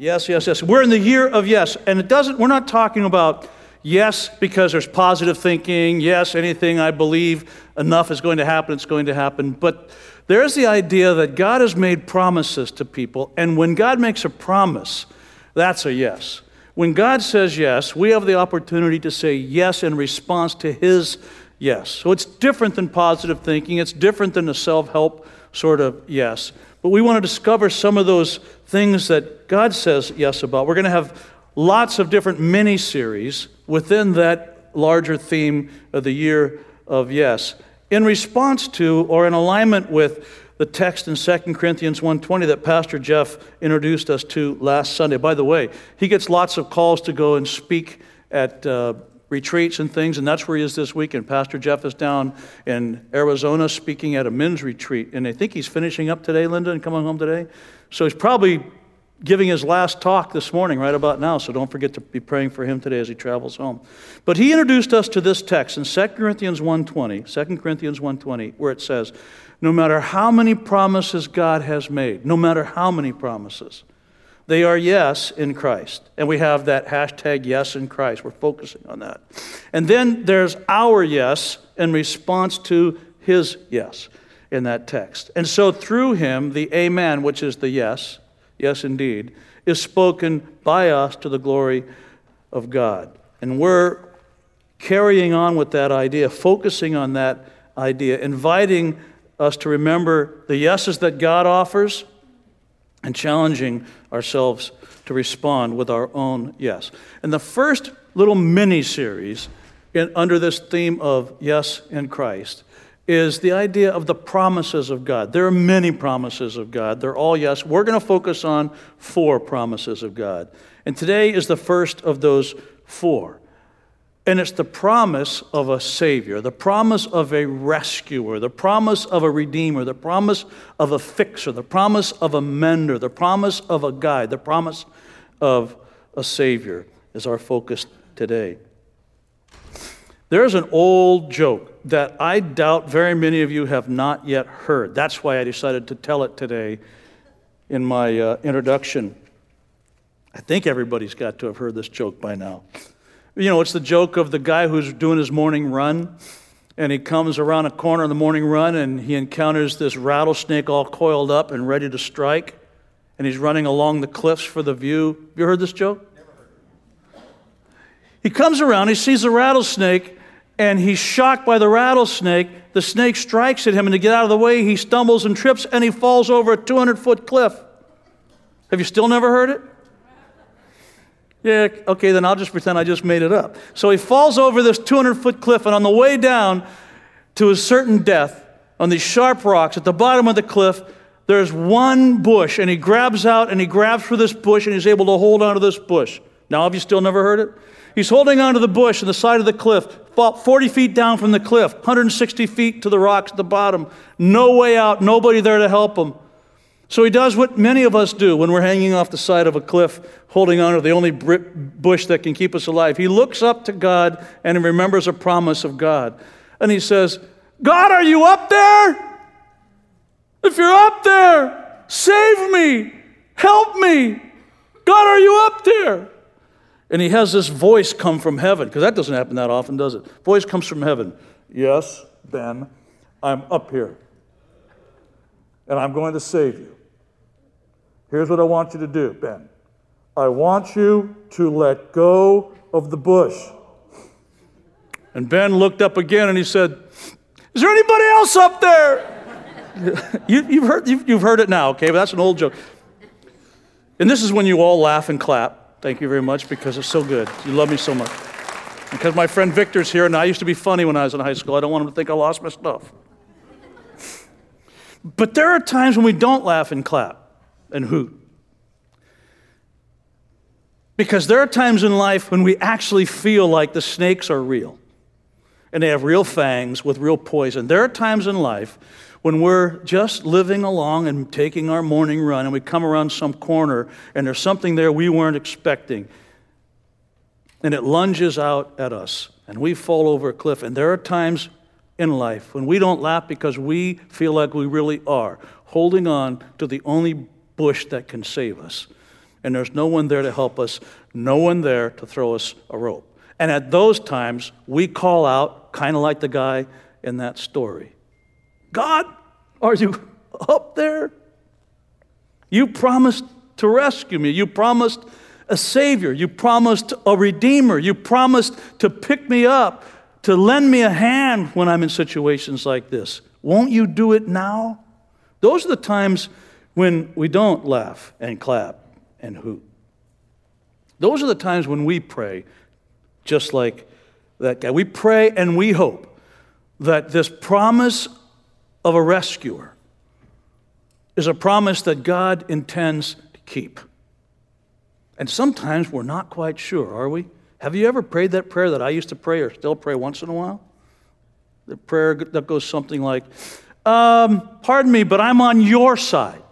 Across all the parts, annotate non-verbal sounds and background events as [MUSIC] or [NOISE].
Yes, yes, yes. We're in the year of yes. And it doesn't, we're not talking about yes because there's positive thinking. Yes, anything I believe enough is going to happen, it's going to happen. But there's the idea that God has made promises to people. And when God makes a promise, that's a yes. When God says yes, we have the opportunity to say yes in response to His yes. So it's different than positive thinking, it's different than a self help sort of yes. But we want to discover some of those things that God says yes about. We're going to have lots of different mini series within that larger theme of the year of yes in response to or in alignment with the text in 2 Corinthians 1:20 that Pastor Jeff introduced us to last Sunday. By the way, he gets lots of calls to go and speak at uh, retreats and things, and that's where he is this weekend. Pastor Jeff is down in Arizona speaking at a men's retreat, and I think he's finishing up today, Linda, and coming home today. So he's probably giving his last talk this morning, right about now, so don't forget to be praying for him today as he travels home. But he introduced us to this text in 2 Corinthians 1.20, 2 Corinthians 1.20, where it says, no matter how many promises God has made, no matter how many promises, they are yes in Christ. And we have that hashtag yes in Christ. We're focusing on that. And then there's our yes in response to his yes in that text. And so through him, the amen, which is the yes, yes indeed, is spoken by us to the glory of God. And we're carrying on with that idea, focusing on that idea, inviting us to remember the yeses that God offers and challenging ourselves to respond with our own yes. And the first little mini series under this theme of yes in Christ is the idea of the promises of God. There are many promises of God. They're all yes. We're going to focus on four promises of God. And today is the first of those four. And it's the promise of a Savior, the promise of a rescuer, the promise of a Redeemer, the promise of a fixer, the promise of a mender, the promise of a guide, the promise of a Savior is our focus today. There's an old joke that I doubt very many of you have not yet heard. That's why I decided to tell it today in my uh, introduction. I think everybody's got to have heard this joke by now. You know, it's the joke of the guy who's doing his morning run, and he comes around a corner in the morning run and he encounters this rattlesnake all coiled up and ready to strike, and he's running along the cliffs for the view. You heard this joke? Never. He comes around, he sees a rattlesnake, and he's shocked by the rattlesnake. The snake strikes at him, and to get out of the way, he stumbles and trips and he falls over a 200 foot cliff. Have you still never heard it? Yeah, okay, then I'll just pretend I just made it up. So he falls over this 200 foot cliff, and on the way down to his certain death, on these sharp rocks at the bottom of the cliff, there's one bush, and he grabs out and he grabs for this bush, and he's able to hold onto this bush. Now, have you still never heard it? He's holding onto the bush on the side of the cliff, 40 feet down from the cliff, 160 feet to the rocks at the bottom. No way out, nobody there to help him. So he does what many of us do when we're hanging off the side of a cliff, holding on to the only bush that can keep us alive. He looks up to God and he remembers a promise of God. And he says, God, are you up there? If you're up there, save me, help me. God, are you up there? And he has this voice come from heaven, because that doesn't happen that often, does it? Voice comes from heaven. Yes, Ben, I'm up here. And I'm going to save you. Here's what I want you to do, Ben. I want you to let go of the bush. And Ben looked up again and he said, Is there anybody else up there? [LAUGHS] you, have heard, you've, you've heard it now, okay? But that's an old joke. And this is when you all laugh and clap. Thank you very much because it's so good. You love me so much. Because my friend Victor's here, and I used to be funny when I was in high school. I don't want him to think I lost my stuff. But there are times when we don't laugh and clap and hoot. Because there are times in life when we actually feel like the snakes are real and they have real fangs with real poison. There are times in life when we're just living along and taking our morning run and we come around some corner and there's something there we weren't expecting and it lunges out at us and we fall over a cliff. And there are times in life when we don't laugh because we feel like we really are holding on to the only bush that can save us. and there's no one there to help us, no one there to throw us a rope. And at those times, we call out, kind of like the guy in that story God, are you up there? You promised to rescue me. You promised a Savior. You promised a Redeemer. You promised to pick me up, to lend me a hand when I'm in situations like this. Won't you do it now? Those are the times when we don't laugh and clap and hoot. Those are the times when we pray, just like that guy. We pray and we hope that this promise of a rescuer is a promise that God intends to keep. And sometimes we're not quite sure, are we? Have you ever prayed that prayer that I used to pray or still pray once in a while? The prayer that goes something like, um, Pardon me, but I'm on your side.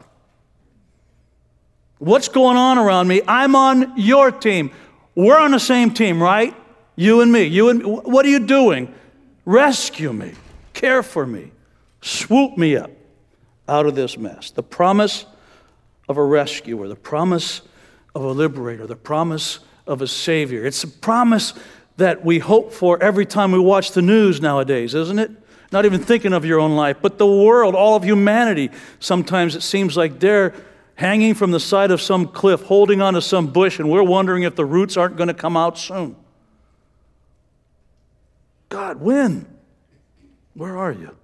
What's going on around me? I'm on your team. We're on the same team, right? You and me. You and me. What are you doing? Rescue me. Care for me. Swoop me up out of this mess. The promise of a rescuer, the promise of a liberator, the promise of a savior. It's a promise that we hope for every time we watch the news nowadays, isn't it? Not even thinking of your own life, but the world, all of humanity. Sometimes it seems like they're hanging from the side of some cliff, holding onto some bush, and we're wondering if the roots aren't going to come out soon. God, when? Where are you?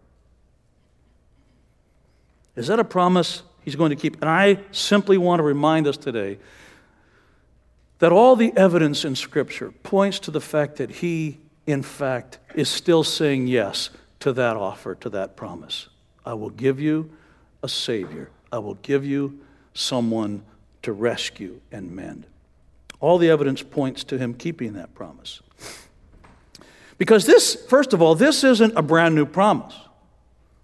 Is that a promise he's going to keep? And I simply want to remind us today that all the evidence in Scripture points to the fact that he, in fact, is still saying yes to that offer, to that promise. I will give you a Savior, I will give you someone to rescue and mend. All the evidence points to him keeping that promise. Because this, first of all, this isn't a brand new promise.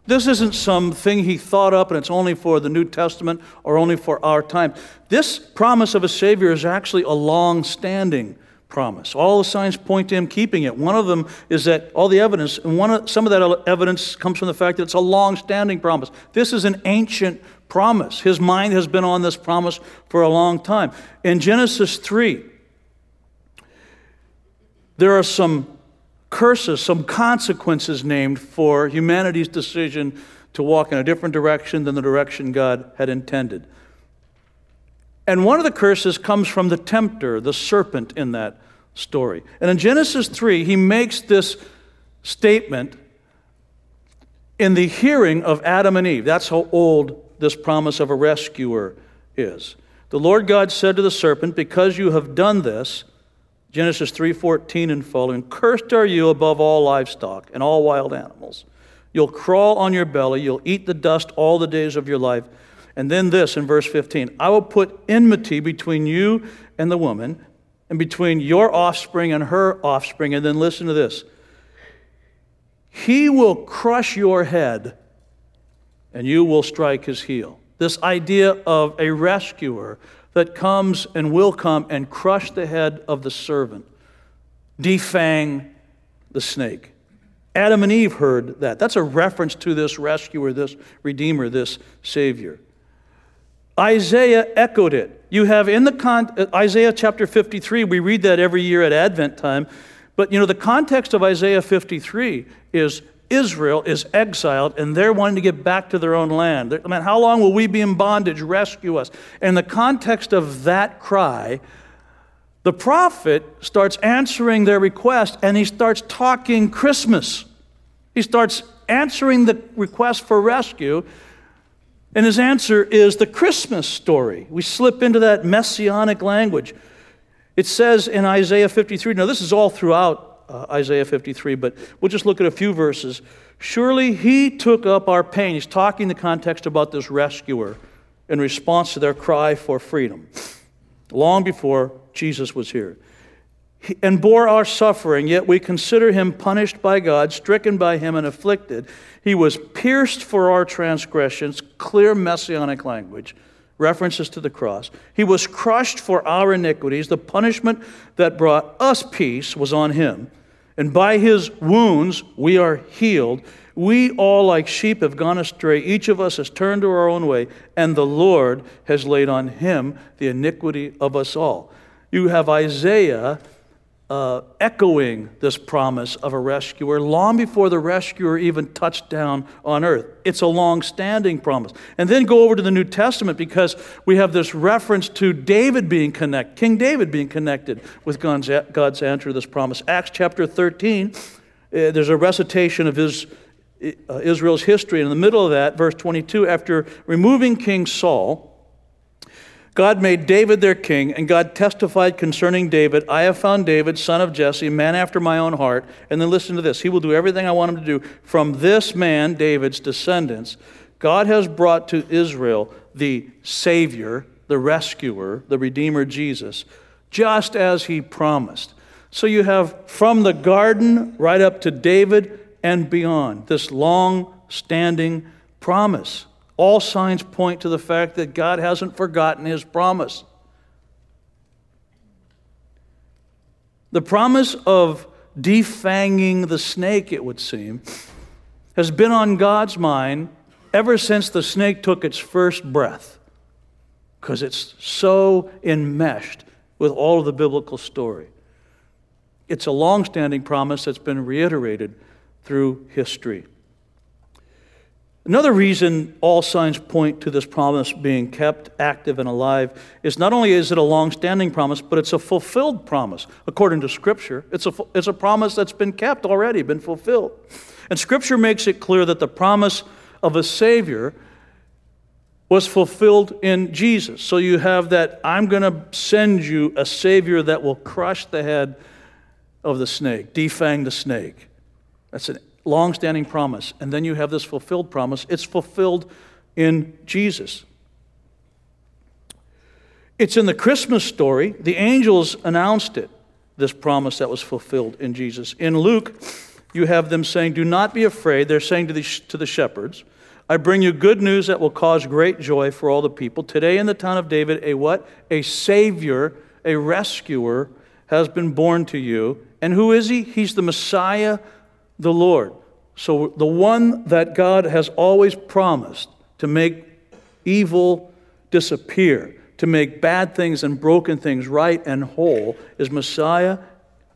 This isn't something he thought up and it's only for the New Testament or only for our time. This promise of a Savior is actually a long standing promise. All the signs point to him keeping it. One of them is that all the evidence, and one of, some of that evidence comes from the fact that it's a long standing promise. This is an ancient promise. His mind has been on this promise for a long time. In Genesis 3, there are some curses, some consequences named for humanity's decision to walk in a different direction than the direction God had intended. And one of the curses comes from the tempter, the serpent in that story. And in Genesis 3, he makes this statement in the hearing of Adam and Eve. That's how old this promise of a rescuer is. The Lord God said to the serpent, Because you have done this, Genesis 3:14 and following, cursed are you above all livestock and all wild animals. You'll crawl on your belly, you'll eat the dust all the days of your life. And then this in verse 15, I will put enmity between you and the woman, and between your offspring and her offspring. And then listen to this. He will crush your head, and you will strike his heel. This idea of a rescuer that comes and will come and crush the head of the servant, defang the snake. Adam and Eve heard that. That's a reference to this rescuer, this redeemer, this savior. Isaiah echoed it. You have in the con- uh, Isaiah chapter 53, we read that every year at Advent time. But you know, the context of Isaiah 53 is Israel is exiled and they're wanting to get back to their own land. I mean, how long will we be in bondage? Rescue us. In the context of that cry, the prophet starts answering their request and he starts talking Christmas. He starts answering the request for rescue, and his answer is the Christmas story. We slip into that messianic language. It says in Isaiah 53, now this is all throughout uh, Isaiah 53, but we'll just look at a few verses. Surely he took up our pain. He's talking in the context about this rescuer in response to their cry for freedom, long before Jesus was here. He, and bore our suffering, yet we consider him punished by God, stricken by him, and afflicted. He was pierced for our transgressions, clear messianic language references to the cross. He was crushed for our iniquities. The punishment that brought us peace was on him and by his wounds we are healed. We all, like sheep, have gone astray. Each of us has turned to our own way, and the Lord has laid on him the iniquity of us all. You have Isaiah uh, echoing this promise of a rescuer long before the rescuer even touched down on earth. It's a long standing promise. And then go over to the New Testament because we have this reference to David being connected, King David being connected with God's, God's answer to this promise. Acts chapter 13, uh, there's a recitation of his. Uh, Israel's history. And in the middle of that, verse 22, after removing King Saul, God made David their king, and God testified concerning David I have found David, son of Jesse, man after my own heart. And then listen to this He will do everything I want him to do. From this man, David's descendants, God has brought to Israel the Savior, the rescuer, the Redeemer Jesus, just as he promised. So you have from the garden right up to David and beyond this long standing promise. All signs point to the fact that God hasn't forgotten his promise. The promise of defanging the snake, it would seem, has been on God's mind ever since the snake took its first breath, because it's so enmeshed with all of the biblical story. It's a long standing promise that's been reiterated through history. Another reason all signs point to this promise being kept active and alive is not only is it a long standing promise, but it's a fulfilled promise. According to Scripture, it's a, it's a promise that's been kept already, been fulfilled. And Scripture makes it clear that the promise of a Savior was fulfilled in Jesus. So you have that I'm going to send you a Savior that will crush the head of the snake, defang the snake. That's an long-standing promise. And then you have this fulfilled promise. It's fulfilled in Jesus. It's in the Christmas story. The angels announced it, this promise that was fulfilled in Jesus. In Luke, you have them saying, Do not be afraid. They're saying to the, to the shepherds, I bring you good news that will cause great joy for all the people. Today in the town of David, a what? A Savior, a rescuer has been born to you. And who is he? He's the Messiah the Lord. So, the one that God has always promised to make evil disappear, to make bad things and broken things right and whole, is Messiah,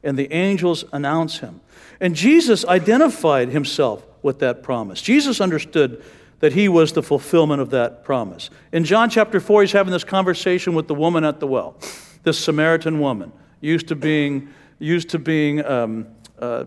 and the angels announce him. And Jesus identified himself with that promise. Jesus understood that he was the fulfillment of that promise. In John chapter 4, he's having this conversation with the woman at the well, this Samaritan woman, used to being, used to being um, uh,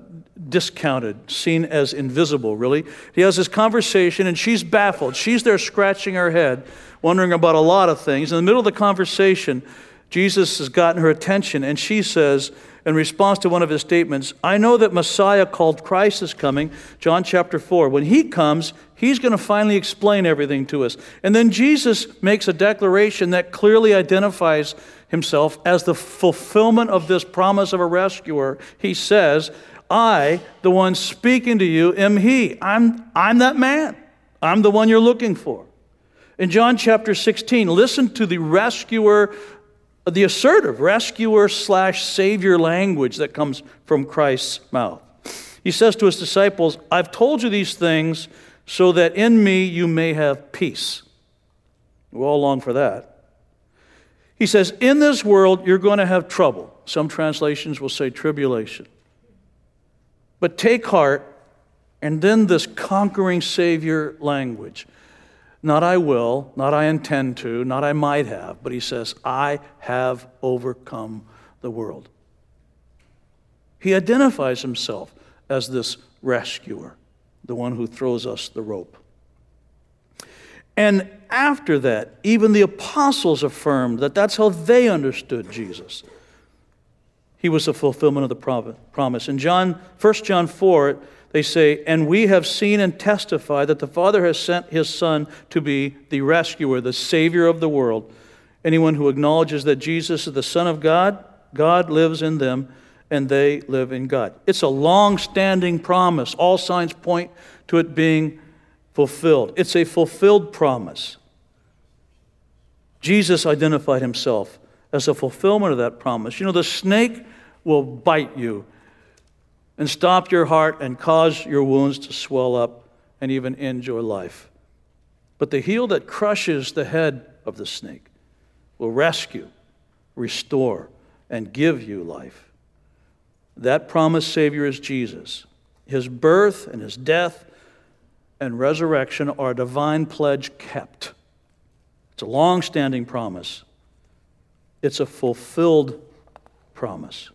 discounted, seen as invisible, really. He has this conversation, and she's baffled. She's there scratching her head, wondering about a lot of things. In the middle of the conversation, Jesus has gotten her attention, and she says, in response to one of his statements, I know that Messiah called Christ is coming, John chapter 4. When he comes, he's going to finally explain everything to us. And then Jesus makes a declaration that clearly identifies himself as the fulfillment of this promise of a rescuer. He says, I, the one speaking to you, am he. I'm, I'm that man. I'm the one you're looking for. In John chapter 16, listen to the rescuer, the assertive rescuer slash savior language that comes from Christ's mouth. He says to his disciples, I've told you these things so that in me you may have peace. We all long for that. He says, In this world, you're going to have trouble. Some translations will say tribulation. But take heart, and then this conquering Savior language. Not I will, not I intend to, not I might have, but he says, I have overcome the world. He identifies himself as this rescuer, the one who throws us the rope. And after that, even the apostles affirmed that that's how they understood Jesus. He was the fulfillment of the promise. In John, 1 John 4, they say, And we have seen and testified that the Father has sent his Son to be the rescuer, the Savior of the world. Anyone who acknowledges that Jesus is the Son of God, God lives in them, and they live in God. It's a long standing promise. All signs point to it being fulfilled. It's a fulfilled promise. Jesus identified himself as a fulfillment of that promise. You know, the snake will bite you and stop your heart and cause your wounds to swell up and even end your life. But the heel that crushes the head of the snake will rescue, restore, and give you life. That promised Savior is Jesus. His birth and his death and resurrection are a divine pledge kept. It's a long standing promise, it's a fulfilled promise.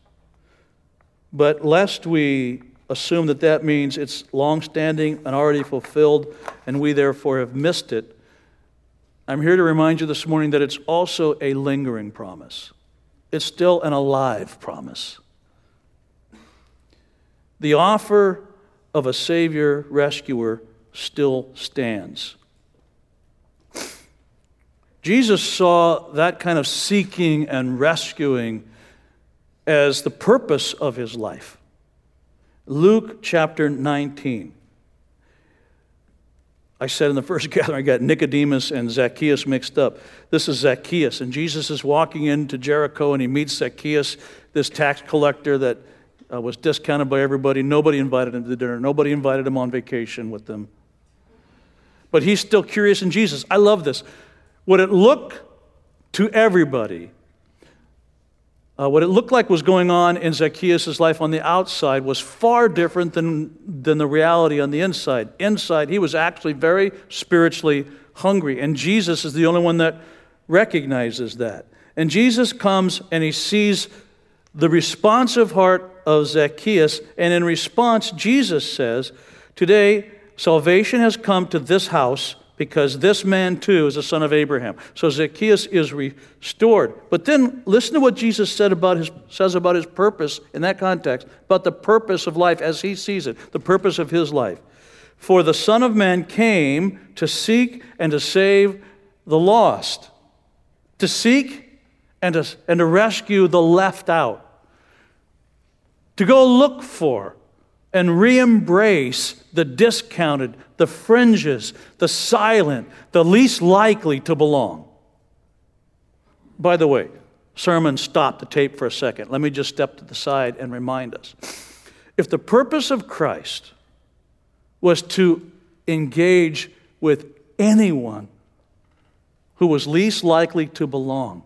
But lest we assume that that means it's long standing and already fulfilled, and we therefore have missed it, I'm here to remind you this morning that it's also a lingering promise. It's still an alive promise. The offer of a Savior, rescuer, still stands. Jesus saw that kind of seeking and rescuing as the purpose of his life. Luke chapter 19. I said in the first [LAUGHS] gathering, I got Nicodemus and Zacchaeus mixed up. This is Zacchaeus, and Jesus is walking into Jericho and he meets Zacchaeus, this tax collector that uh, was discounted by everybody. Nobody invited him to dinner, nobody invited him on vacation with them. But he's still curious in Jesus. I love this. Would it look to everybody uh, what it looked like was going on in Zacchaeus' life on the outside was far different than, than the reality on the inside. Inside, he was actually very spiritually hungry, and Jesus is the only one that recognizes that. And Jesus comes and he sees the responsive heart of Zacchaeus, and in response, Jesus says, Today, salvation has come to this house because this man too is a son of Abraham. So Zacchaeus is restored. But then listen to what Jesus said about his, says about his purpose in that context, about the purpose of life as he sees it, the purpose of his life. For the Son of Man came to seek and to save the lost, to seek and to, and to rescue the left out, to go look for and re embrace the discounted, the fringes, the silent, the least likely to belong. By the way, sermon, stop the tape for a second. Let me just step to the side and remind us. If the purpose of Christ was to engage with anyone who was least likely to belong,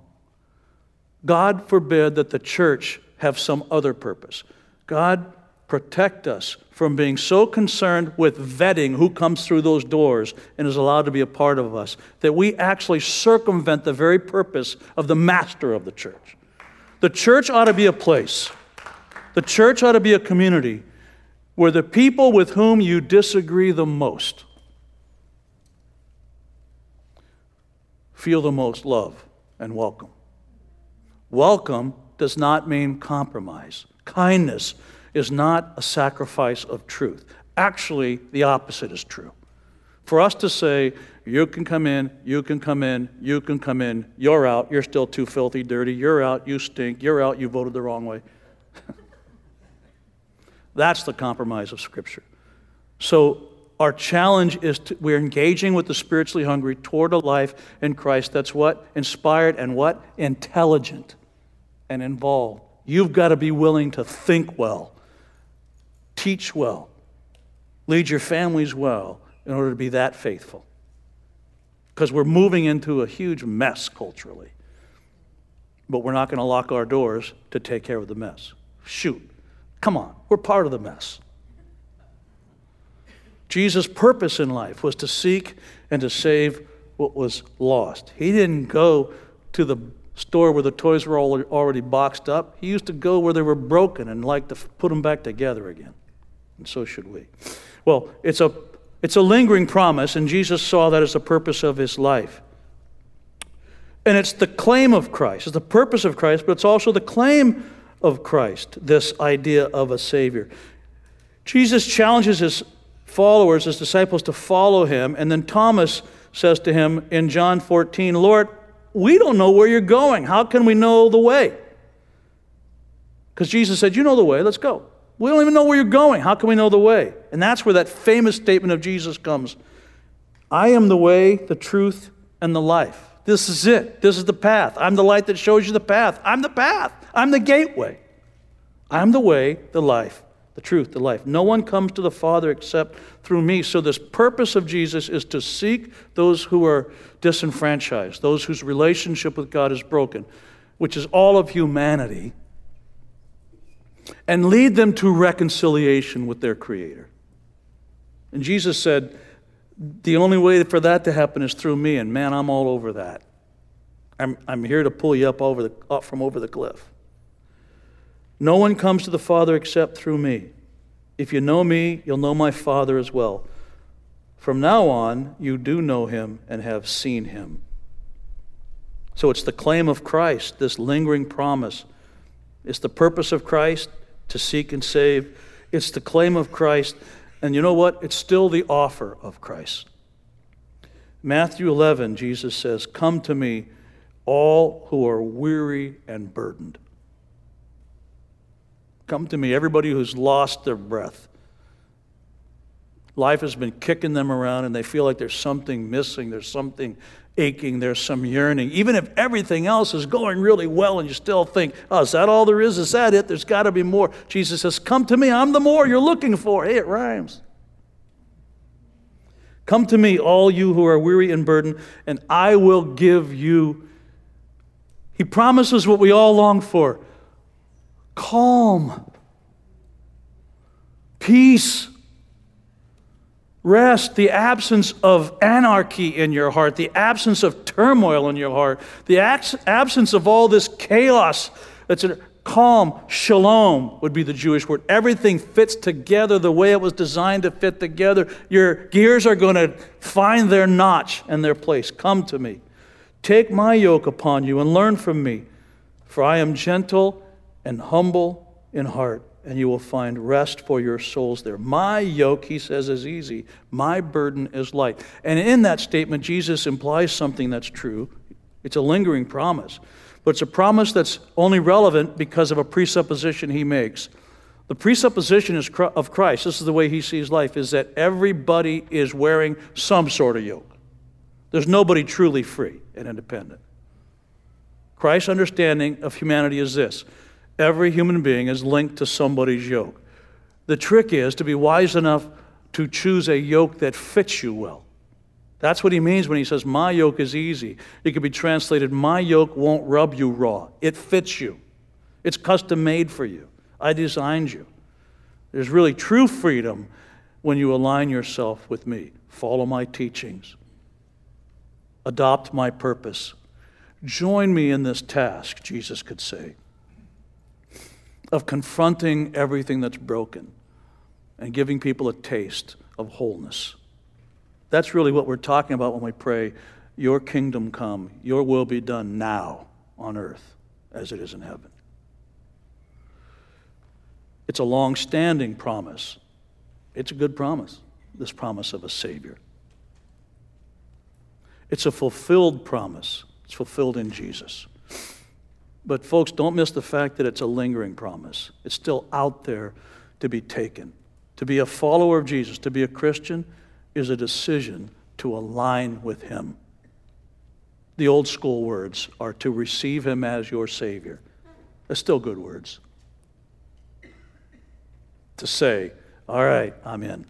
God forbid that the church have some other purpose. God protect us from being so concerned with vetting who comes through those doors and is allowed to be a part of us that we actually circumvent the very purpose of the master of the church. The church ought to be a place, the church ought to be a community where the people with whom you disagree the most feel the most love and welcome. Welcome does not mean compromise. Kindness is not a sacrifice of truth. Actually, the opposite is true. For us to say, you can come in, you can come in, you can come in, you're out, you're still too filthy, dirty, you're out, you stink, you're out, you voted the wrong way. [LAUGHS] That's the compromise of Scripture. So, our challenge is to, we're engaging with the spiritually hungry toward a life in Christ that's what? Inspired and what? Intelligent and involved. You've got to be willing to think well teach well, lead your families well in order to be that faithful. Because we're moving into a huge mess culturally. But we're not going to lock our doors to take care of the mess. Shoot. Come on, we're part of the mess. Jesus' purpose in life was to seek and to save what was lost. He didn't go to the store where the toys were already boxed up. He used to go where they were broken and like to put them back together again and so should we. Well, it's a, it's a lingering promise, and Jesus saw that as the purpose of his life. And it's the claim of Christ, it's the purpose of Christ, but it's also the claim of Christ, this idea of a Savior. Jesus challenges his followers, his disciples, to follow him, and then Thomas says to him in John 14, Lord, we don't know where you're going. How can we know the way? Because Jesus said, You know the way, let's go. We don't even know where you're going. How can we know the way? And that's where that famous statement of Jesus comes I am the way, the truth, and the life. This is it. This is the path. I'm the light that shows you the path. I'm the path. I'm the gateway. I'm the way, the life, the truth, the life. No one comes to the Father except through me. So, this purpose of Jesus is to seek those who are disenfranchised, those whose relationship with God is broken, which is all of humanity, and lead them to reconciliation with their Creator. And Jesus said, The only way for that to happen is through me, and man, I'm all over that. I'm, I'm here to pull you up, over the, up from over the cliff. No one comes to the Father except through me. If you know me, you'll know my Father as well. From now on, you do know him and have seen him. So it's the claim of Christ, this lingering promise. It's the purpose of Christ to seek and save. It's the claim of Christ. And you know what? It's still the offer of Christ. Matthew 11, Jesus says, Come to me, all who are weary and burdened. Come to me, everybody who's lost their breath. Life has been kicking them around and they feel like there's something missing, there's something aching, there's some yearning. Even if everything else is going really well and you still think, oh, is that all there is? Is that it? There's got to be more. Jesus says, Come to me, I'm the more you're looking for. Hey, it rhymes. Come to me, all you who are weary and burdened, and I will give you. He promises what we all long for calm, peace, rest, the absence of anarchy in your heart, the absence of turmoil in your heart, the absence of all this chaos that's a calm, shalom would be the Jewish word. Everything fits together the way it was designed to fit together. Your gears are going to find their notch and their place. Come to me. Take my yoke upon you and learn from me, for I am gentle and humble in heart, and you will find rest for your souls there. My yoke, he says, is easy. My burden is light. And in that statement, Jesus implies something that's true. It's a lingering promise, but it's a promise that's only relevant because of a presupposition he makes. The presupposition is of Christ, this is the way he sees life, is that everybody is wearing some sort of yoke. There's nobody truly free and independent. Christ's understanding of humanity is this Every human being is linked to somebody's yoke. The trick is to be wise enough to choose a yoke that fits you well. That's what he means when he says, My yoke is easy. It could be translated, My yoke won't rub you raw. It fits you, it's custom made for you. I designed you. There's really true freedom when you align yourself with me. Follow my teachings, adopt my purpose. Join me in this task, Jesus could say of confronting everything that's broken and giving people a taste of wholeness. That's really what we're talking about when we pray, Your kingdom come, Your will be done now on earth as it is in heaven. It's a long standing promise. It's a good promise, this promise of a Savior. It's a fulfilled promise, it's fulfilled in Jesus. But, folks, don't miss the fact that it's a lingering promise. It's still out there to be taken. To be a follower of Jesus, to be a Christian, is a decision to align with Him. The old school words are to receive Him as your Savior. They're still good words. To say, all right, I'm in.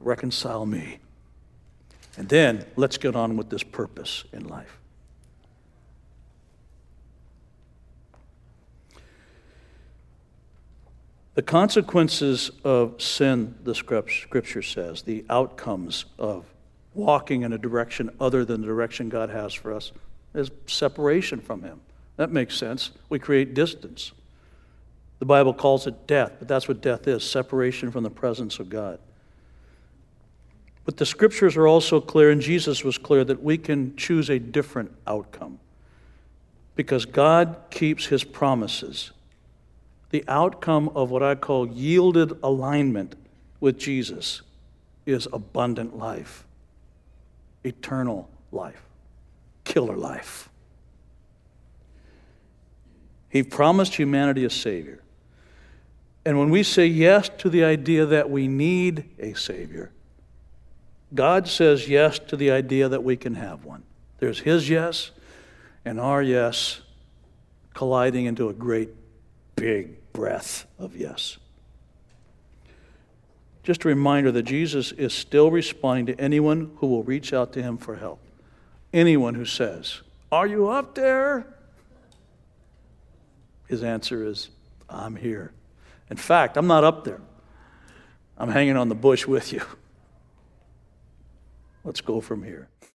Reconcile me. And then let's get on with this purpose in life. The consequences of sin, the scripture says, the outcomes of walking in a direction other than the direction God has for us, is separation from Him. That makes sense. We create distance. The Bible calls it death, but that's what death is separation from the presence of God. But the scriptures are also clear, and Jesus was clear, that we can choose a different outcome because God keeps His promises the outcome of what I call yielded alignment with Jesus is abundant life, eternal life, killer life. He promised humanity a Savior. And when we say yes to the idea that we need a Savior, God says yes to the idea that we can have one. There's His yes and our yes colliding into a great big breath of yes. just a reminder that Jesus is still responding to anyone who will reach out to him for help. Anyone who says, Are you up there? His answer is, I'm here. In fact, I'm not up there, I'm hanging on the bush with you. Let's go from here.